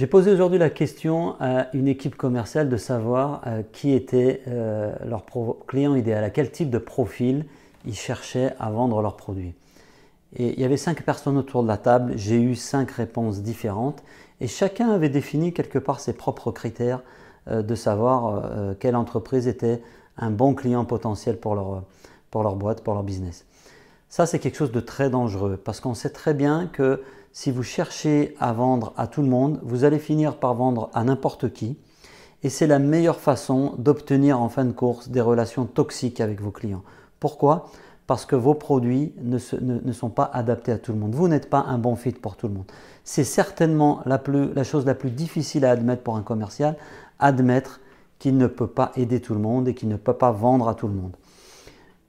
J'ai posé aujourd'hui la question à une équipe commerciale de savoir euh, qui était euh, leur client idéal, à quel type de profil ils cherchaient à vendre leurs produits. Et il y avait cinq personnes autour de la table, j'ai eu cinq réponses différentes et chacun avait défini quelque part ses propres critères euh, de savoir quelle entreprise était un bon client potentiel pour leur, pour leur boîte, pour leur business. Ça, c'est quelque chose de très dangereux parce qu'on sait très bien que si vous cherchez à vendre à tout le monde, vous allez finir par vendre à n'importe qui. Et c'est la meilleure façon d'obtenir en fin de course des relations toxiques avec vos clients. Pourquoi? Parce que vos produits ne, sont pas adaptés à tout le monde. Vous n'êtes pas un bon fit pour tout le monde. C'est certainement la, chose la plus difficile à admettre pour un commercial, admettre qu'il ne peut pas aider tout le monde et qu'il ne peut pas vendre à tout le monde.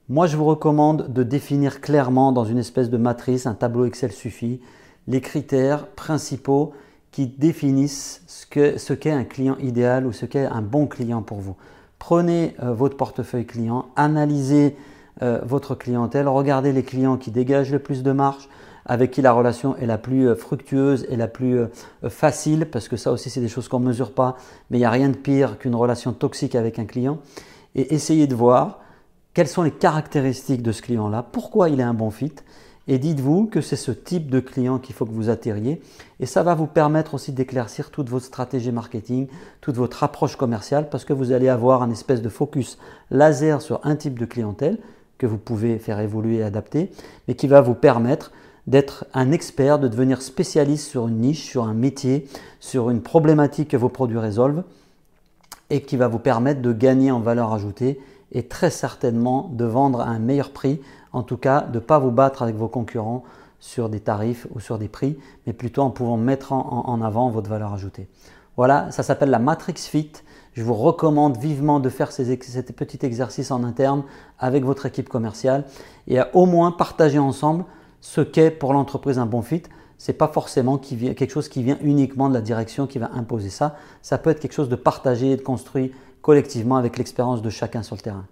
Moi, je vous recommande de définir clairement dans une espèce de matrice, un tableau Excel suffit, les critères principaux qui définissent ce qu'est un client idéal ou ce qu'est un bon client pour vous. Prenez euh, votre portefeuille client, analysez euh, votre clientèle, regardez les clients qui dégagent le plus de marge, avec qui la relation est la plus euh, fructueuse et la plus facile, parce que ça aussi c'est des choses qu'on ne mesure pas, mais il n'y a rien de pire qu'une relation toxique avec un client. Et essayez de voir quelles sont les caractéristiques de ce client-là, pourquoi il est un bon fit, et dites-vous que c'est ce type de client qu'il faut que vous attiriez. Et ça va vous permettre aussi d'éclaircir toute votre stratégie marketing, toute votre approche commerciale, parce que vous allez avoir un espèce de focus laser sur un type de clientèle que vous pouvez faire évoluer et adapter, mais qui va vous permettre d'être un expert, de devenir spécialiste sur une niche, sur un métier, sur une problématique que vos produits résolvent, et qui va vous permettre de gagner en valeur ajoutée et très certainement de vendre à un meilleur prix en tout cas de ne pas vous battre avec vos concurrents sur des tarifs ou sur des prix, mais plutôt en pouvant mettre en, avant votre valeur ajoutée. Voilà, ça s'appelle la Matrix Fit. Je vous recommande vivement de faire ces, petits exercices en interne avec votre équipe commerciale et à au moins partager ensemble ce qu'est pour l'entreprise un bon fit. Ce n'est pas forcément quelque chose qui vient uniquement de la direction qui va imposer ça. Ça peut être quelque chose de partagé et de construit collectivement avec l'expérience de chacun sur le terrain.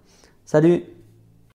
Salut